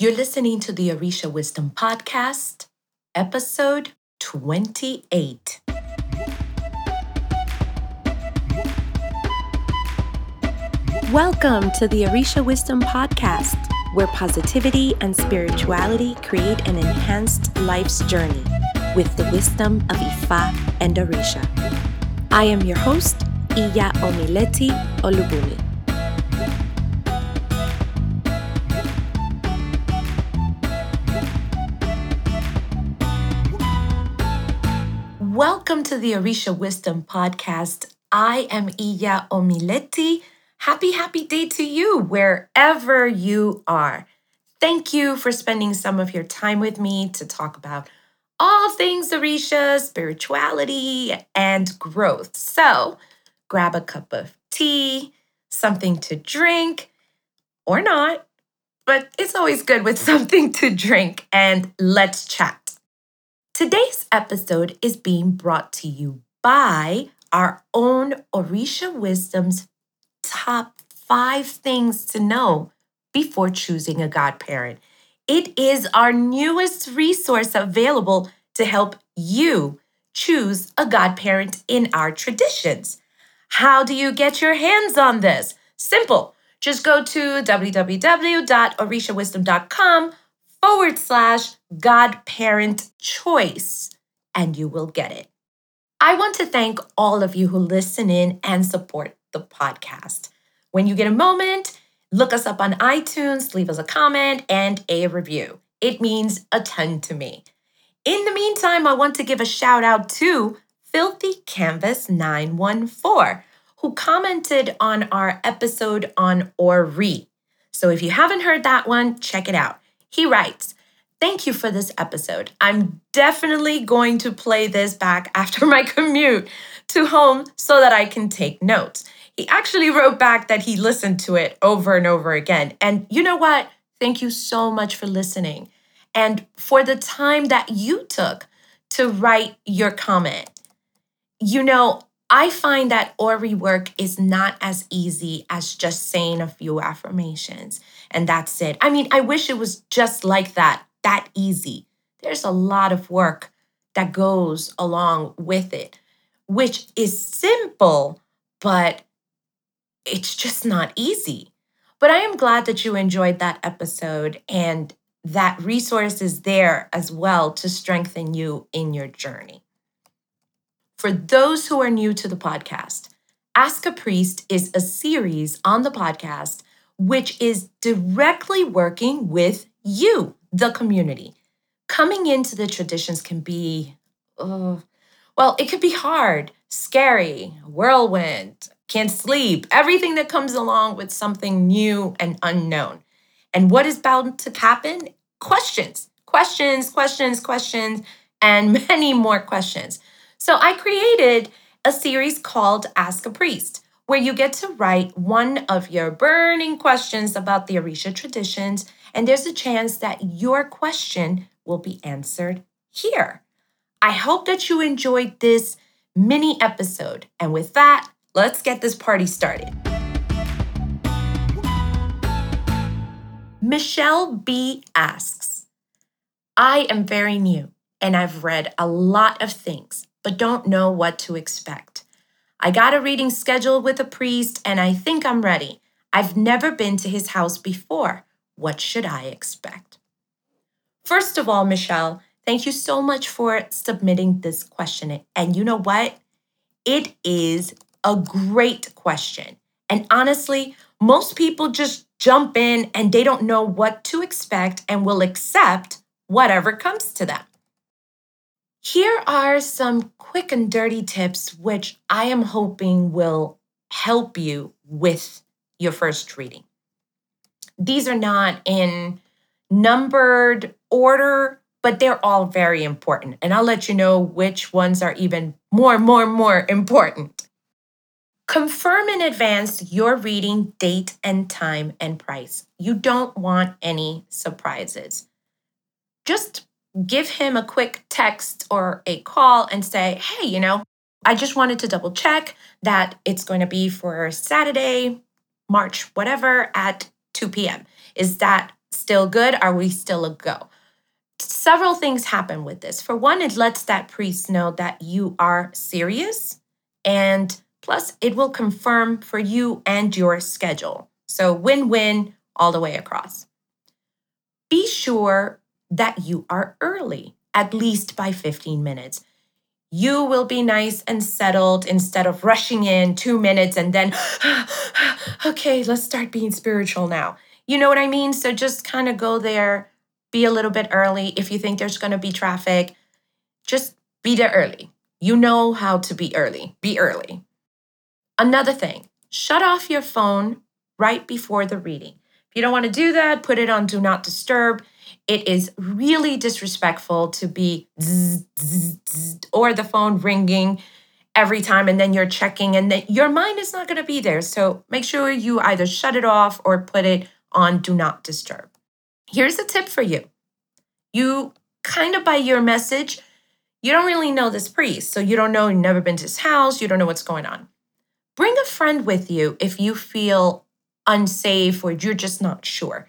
You're listening to the Orisha Wisdom Podcast, episode 28. Welcome to the Orisha Wisdom Podcast, where positivity and spirituality create an enhanced life's journey with the wisdom of Ifa and Orisha. I am your host, Iya Omileti Olubumi. Welcome to the Orisha Wisdom Podcast. I am Iya Omileti. Happy, happy day to you wherever you are. Thank you for spending some of your time with me to talk about all things Orisha, spirituality, and growth. So grab a cup of tea, something to drink, or not, but it's always good with something to drink, and let's chat. Today's episode is being brought to you by our own Orisha Wisdom's top five things to know before choosing a godparent. It is our newest resource available to help you choose a godparent in our traditions. How do you get your hands on this? Simple. Just go to www.orishawisdom.com forward slash godparent choice, and you will get it. I want to thank all of you who listen in and support the podcast. When you get a moment, look us up on iTunes, leave us a comment and a review. It means a ton to me. In the meantime, I want to give a shout out to Filthy Canvas 914, who commented on our episode on Ori. So if you haven't heard that one, check it out. He writes, Thank you for this episode. I'm definitely going to play this back after my commute to home so that I can take notes. He actually wrote back that he listened to it over and over again. And you know what? Thank you so much for listening and for the time that you took to write your comment. You know, I find that Ori work is not as easy as just saying a few affirmations and that's it. I mean, I wish it was just like that, that easy. There's a lot of work that goes along with it, which is simple, but it's just not easy. But I am glad that you enjoyed that episode and that resource is there as well to strengthen you in your journey. For those who are new to the podcast, Ask a Priest is a series on the podcast which is directly working with you, the community. Coming into the traditions can be, uh, well, it could be hard, scary, whirlwind, can't sleep, everything that comes along with something new and unknown. And what is bound to happen? Questions, questions, questions, questions, and many more questions. So I created a series called Ask a Priest, where you get to write one of your burning questions about the Orisha traditions, and there's a chance that your question will be answered here. I hope that you enjoyed this mini episode. And with that, let's get this party started. Michelle B asks I am very new and I've read a lot of things but don't know what to expect. I got a reading scheduled with a priest, and I think I'm ready. I've never been to his house before. What should I expect? First of all, Michelle, thank you so much for submitting this question. And you know what? It is a great question. And honestly, most people just jump in and they don't know what to expect and will accept whatever comes to them. Here are some quick and dirty tips, which I am hoping will help you with your first reading. These are not in numbered order, but they're all very important. And I'll let you know which ones are even more, more, more important. Confirm in advance your reading date and time and price. You don't want any surprises. Just give him a quick text or a call and say, hey, you know, I just wanted to double check that it's going to be for Saturday, March, whatever, at 2 p.m. Is that still good? Are we still a go? Several things happen with this. For one, it lets that priest know that you are serious, and plus, it will confirm for you and your schedule. So, win win all the way across. Be sure that you are early, at least by 15 minutes you will be nice and settled instead of rushing in two minutes and then, okay, let's start being spiritual now. You know what I mean? So just kind of go there, be a little bit early. If you think there's going to be traffic, just be there early. You know how to be early. Be early. Another thing, shut off your phone right before the reading. If you don't want to do that, put it on do not disturb it is really disrespectful to be zzz, zzz, or the phone ringing every time and then you're checking and then your mind is not going to be there. So make sure you either shut it off or put it on do not disturb. Here's a tip for you. You kind of by your message, you don't really know this priest. So you don't know, you've never been to his house, you don't know what's going on. Bring a friend with you if you feel unsafe or you're just not sure.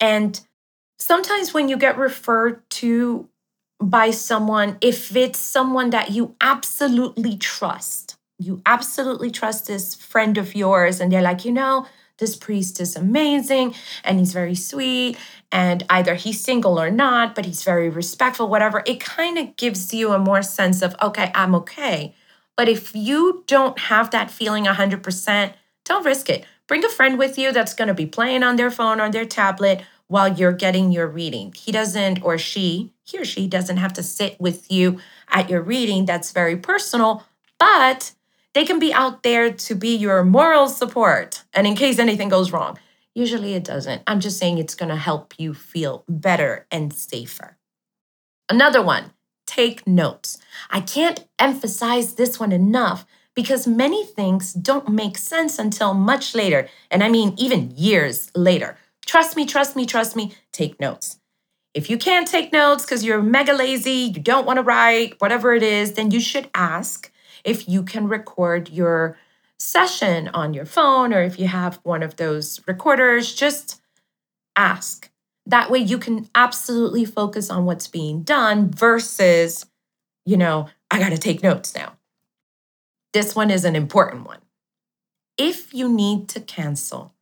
And sometimes when you get referred to by someone, if it's someone that you absolutely trust, you absolutely trust this friend of yours, and they're like, you know, this priest is amazing and he's very sweet, and either he's single or not, but he's very respectful, whatever, it kind of gives you a more sense of, okay, I'm okay. But if you don't have that feeling 100%, don't risk it. Bring a friend with you that's going to be playing on their phone or their tablet while you're getting your reading. He doesn't, or she, he or she doesn't have to sit with you at your reading. That's very personal, but they can be out there to be your moral support. And in case anything goes wrong, usually it doesn't. I'm just saying it's going to help you feel better and safer. Another one, take notes. I can't emphasize this one enough because many things don't make sense until much later. And I mean, even years later. Trust me, trust me, trust me. Take notes. If you can't take notes because you're mega lazy, you don't want to write, whatever it is, then you should ask if you can record your session on your phone or if you have one of those recorders, just ask. That way you can absolutely focus on what's being done versus, you know, I got to take notes now. This one is an important one. If you need to cancel,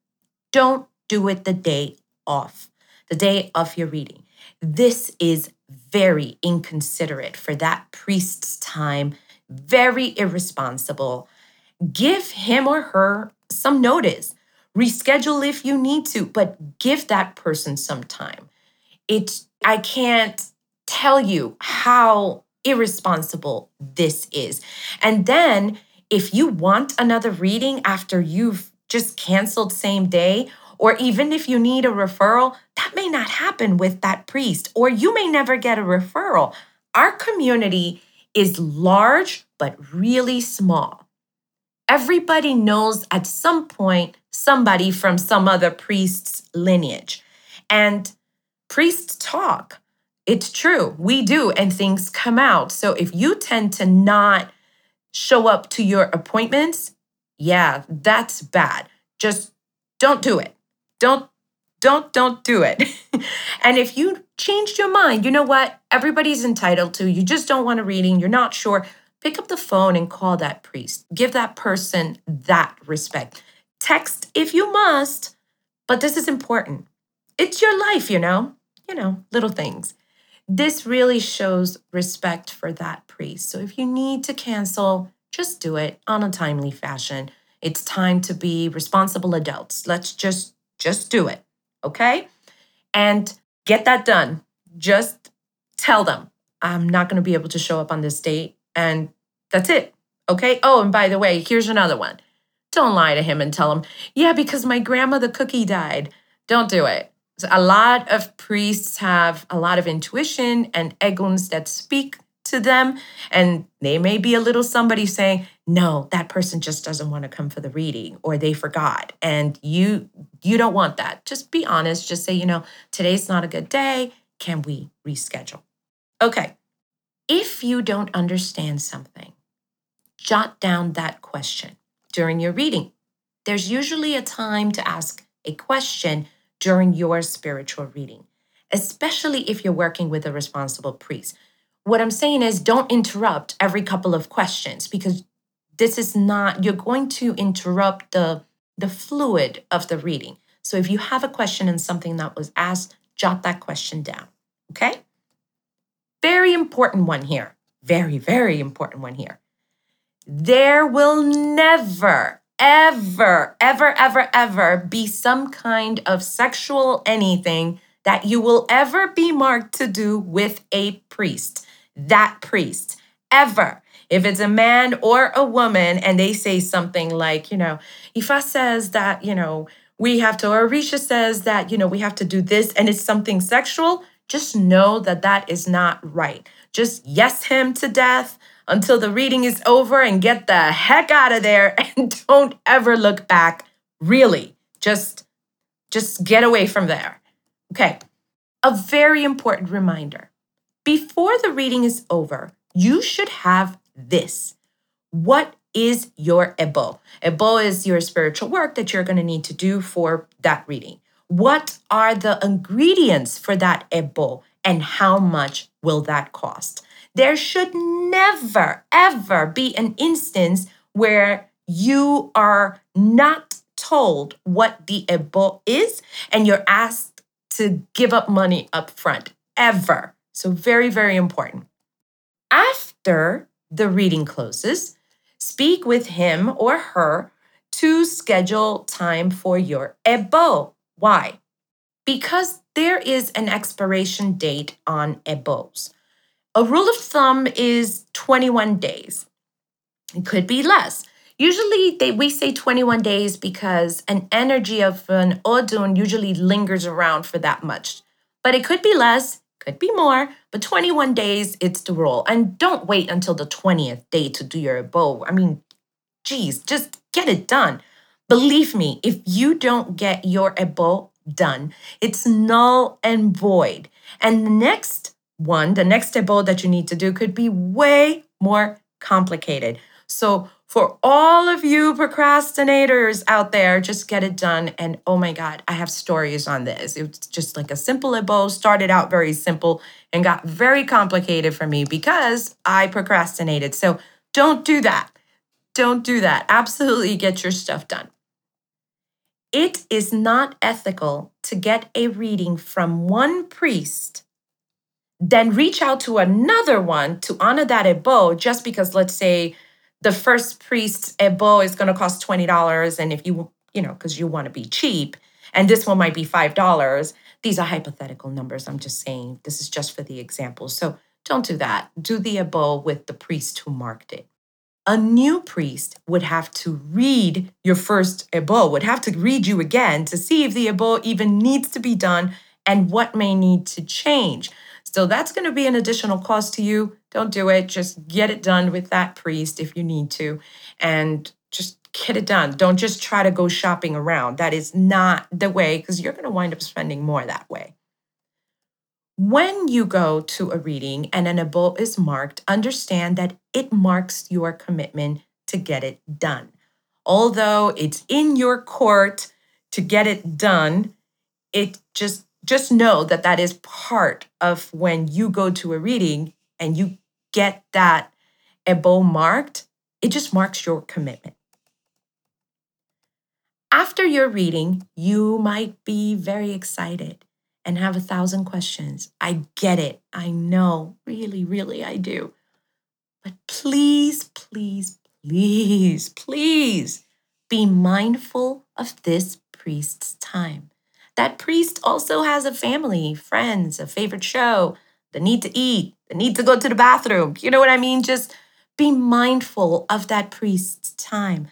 don't do it the day off, the day of your reading. This is very inconsiderate for that priest's time, very irresponsible. Give him or her some notice. Reschedule if you need to, but give that person some time. It's I can't tell you how irresponsible this is. And then if you want another reading after you've just canceled same day or even if you need a referral, that may not happen with that priest, or you may never get a referral. Our community is large, but really small. Everybody knows at some point somebody from some other priest's lineage. And priests talk. It's true. We do, and things come out. So if you tend to not show up to your appointments, yeah, that's bad. Just don't do it. Don't don't don't do it. and if you changed your mind, you know what? Everybody's entitled to. You just don't want a reading, you're not sure. Pick up the phone and call that priest. Give that person that respect. Text if you must, but this is important. It's your life, you know? You know, little things. This really shows respect for that priest. So if you need to cancel, just do it on a timely fashion. It's time to be responsible adults. Let's just just do it. Okay. And get that done. Just tell them, I'm not going to be able to show up on this date. And that's it. Okay. Oh, and by the way, here's another one. Don't lie to him and tell him, yeah, because my grandma the cookie died. Don't do it. So A lot of priests have a lot of intuition and eguns that speak to them. And they may be a little somebody saying, no, that person just doesn't want to come for the reading or they forgot. And you you don't want that. Just be honest. Just say, you know, today's not a good day. Can we reschedule? Okay. If you don't understand something, jot down that question during your reading. There's usually a time to ask a question during your spiritual reading, especially if you're working with a responsible priest. What I'm saying is don't interrupt every couple of questions because this is not, you're going to interrupt the, the fluid of the reading. So if you have a question and something that was asked, jot that question down. Okay? Very important one here. Very, very important one here. There will never, ever, ever, ever, ever be some kind of sexual anything that you will ever be marked to do with a priest. That priest, ever. If it's a man or a woman and they say something like, you know, Ifa says that, you know, we have to, or Risha says that, you know, we have to do this and it's something sexual, just know that that is not right. Just yes him to death until the reading is over and get the heck out of there and don't ever look back. Really, just just get away from there. Okay. A very important reminder. Before the reading is over, you should have this. What is your ebo? Ebo is your spiritual work that you're going to need to do for that reading. What are the ingredients for that ebo and how much will that cost? There should never, ever be an instance where you are not told what the ebo is and you're asked to give up money up front, ever. So, very, very important. After the reading closes, speak with him or her to schedule time for your ebo. Why? Because there is an expiration date on ebos. A rule of thumb is 21 days. It could be less. Usually they, we say 21 days because an energy of an odun usually lingers around for that much. But it could be less, could be more, but 21 days, it's the rule. And don't wait until the 20th day to do your ebo. I mean, geez, just get it done. Believe me, if you don't get your ebo done, it's null and void. And the next one, the next step that you need to do could be way more complicated. So, for all of you procrastinators out there, just get it done. And oh my God, I have stories on this. It's just like a simple ebo, started out very simple and got very complicated for me because I procrastinated. So, don't do that. Don't do that. Absolutely get your stuff done. It is not ethical to get a reading from one priest then reach out to another one to honor that ebo just because let's say the first priest's ebo is going to cost $20 and if you you know because you want to be cheap and this one might be $5 these are hypothetical numbers i'm just saying this is just for the example. So don't do that. Do the ebo with the priest who marked it. A new priest would have to read your first ebo would have to read you again to see if the ebo even needs to be done and what may need to change. So that's going to be an additional cost to you. Don't do it. Just get it done with that priest if you need to. And just get it done. Don't just try to go shopping around. That is not the way because you're going to wind up spending more that way. When you go to a reading and an ebo is marked, understand that it marks your commitment to get it done. Although it's in your court to get it done, it just just know that that is part of when you go to a reading and you get that ebo marked, it just marks your commitment. After your reading, you might be very excited and have a thousand questions. I get it. I know. Really, really, I do. But please, please, please, please be mindful of this priest's time. That priest also has a family, friends, a favorite show, the need to eat, need to go to the bathroom. You know what I mean? Just be mindful of that priest's time.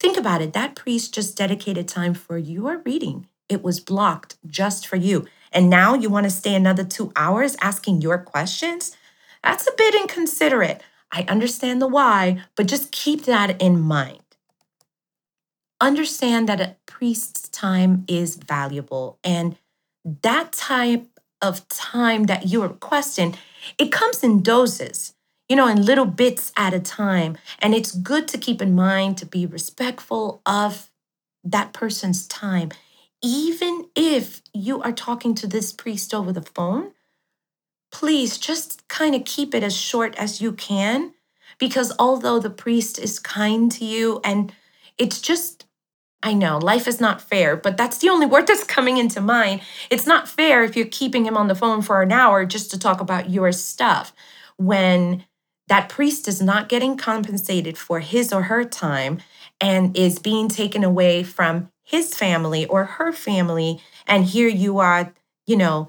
Think about it. That priest just dedicated time for your reading. It was blocked just for you. And now you want to stay another two hours asking your questions? That's a bit inconsiderate. I understand the why, but just keep that in mind understand that a priest's time is valuable and that type of time that you're requesting it comes in doses you know in little bits at a time. And it's good to keep in mind to be respectful of that person's time. Even if you are talking to this priest over the phone, please just kind of keep it as short as you can because although the priest is kind to you and it's just I know life is not fair, but that's the only word that's coming into mind. It's not fair if you're keeping him on the phone for an hour just to talk about your stuff when that priest is not getting compensated for his or her time and is being taken away from his family or her family. And here you are, you know,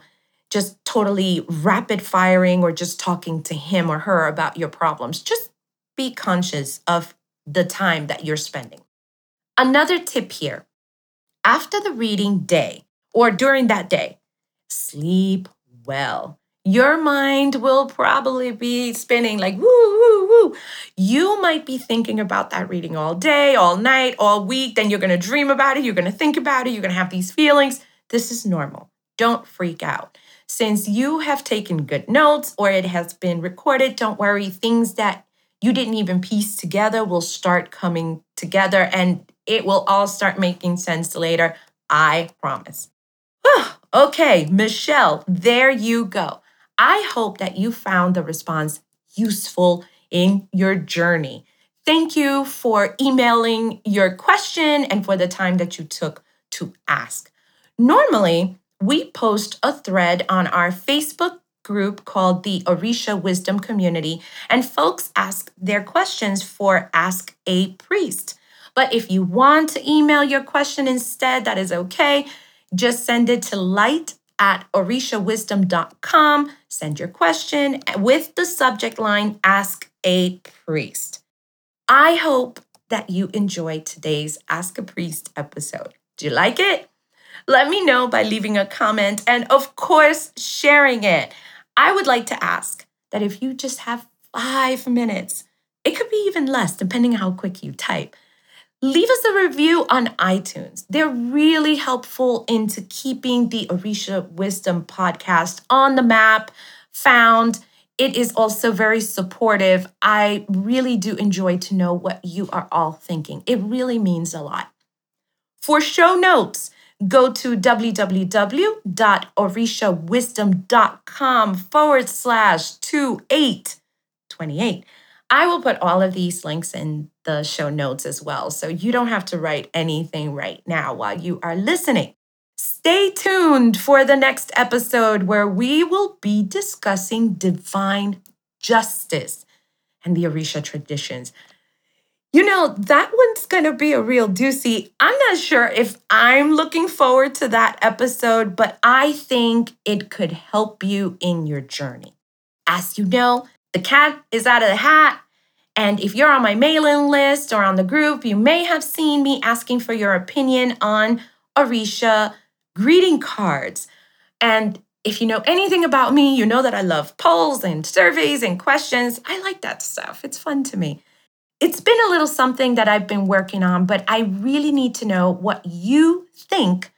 just totally rapid firing or just talking to him or her about your problems. Just be conscious of the time that you're spending. Another tip here after the reading day or during that day, sleep well your mind will probably be spinning like woo, woo, woo. You might be thinking about that reading all day, all night, all week. Then you're going to dream about it. You're going to think about it. You're going to have these feelings. This is normal. Don't freak out. Since you have taken good notes or it has been recorded, don't worry. Things that you didn't even piece together will start coming together and it will all start making sense later. I promise. okay, Michelle, there you go. I hope that you found the response useful in your journey. Thank you for emailing your question and for the time that you took to ask. Normally, we post a thread on our Facebook group called the Orisha Wisdom Community, and folks ask their questions for Ask a Priest. But if you want to email your question instead, that is okay. Just send it to light at orishawisdom.com. Send your question with the subject line Ask a Priest. I hope that you enjoyed today's Ask a Priest episode. Do you like it? Let me know by leaving a comment and, of course, sharing it. I would like to ask that if you just have five minutes, it could be even less depending on how quick you type leave us a review on iTunes. They're really helpful into keeping the Orisha Wisdom podcast on the map, found. It is also very supportive. I really do enjoy to know what you are all thinking. It really means a lot. For show notes, go to www.orishawisdom.com forward slash 2828. I will put all of these links in the show notes as well. So you don't have to write anything right now while you are listening. Stay tuned for the next episode where we will be discussing divine justice and the Orisha traditions. You know, that one's going to be a real doozy. I'm not sure if I'm looking forward to that episode, but I think it could help you in your journey. As you know, the cat is out of the hat. And if you're on my mailing list or on the group, you may have seen me asking for your opinion on Orisha greeting cards. And if you know anything about me, you know that I love polls and surveys and questions. I like that stuff, it's fun to me. It's been a little something that I've been working on, but I really need to know what you think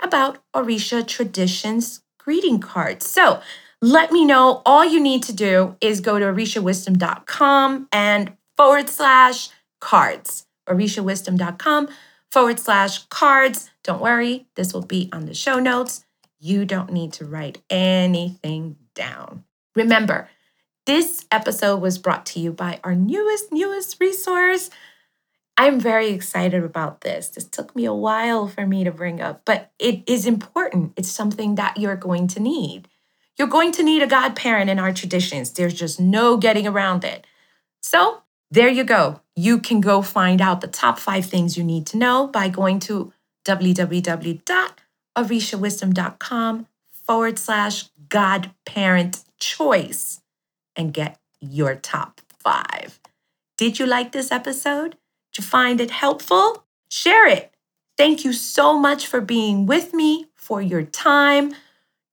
about Orisha traditions greeting cards. So let me know. All you need to do is go to orishawisdom.com and forward slash cards. orishawisdom.com forward slash cards. Don't worry, this will be on the show notes. You don't need to write anything down. Remember, this episode was brought to you by our newest, newest resource. I'm very excited about this. This took me a while for me to bring up, but it is important. It's something that you're going to need. You're going to need a godparent in our traditions. There's just no getting around it. So, there you go. You can go find out the top five things you need to know by going to www.orishawisdom.com forward slash godparent choice and get your top five. Did you like this episode? Did you find it helpful? Share it. Thank you so much for being with me, for your time.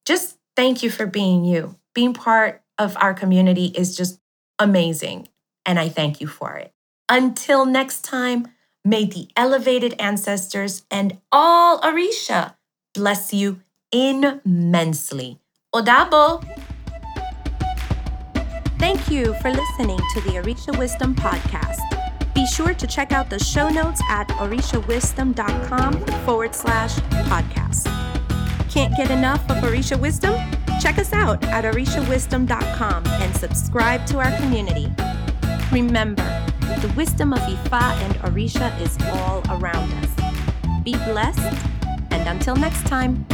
Just Thank you for being you. Being part of our community is just amazing, and I thank you for it. Until next time, may the elevated ancestors and all Orisha bless you immensely. Odabo! Thank you for listening to the Orisha Wisdom Podcast. Be sure to check out the show notes at orishawisdom.com forward slash podcast. Can't get enough of Orisha Wisdom? Check us out at orishawisdom.com and subscribe to our community. Remember, the wisdom of Ifa and Orisha is all around us. Be blessed, and until next time.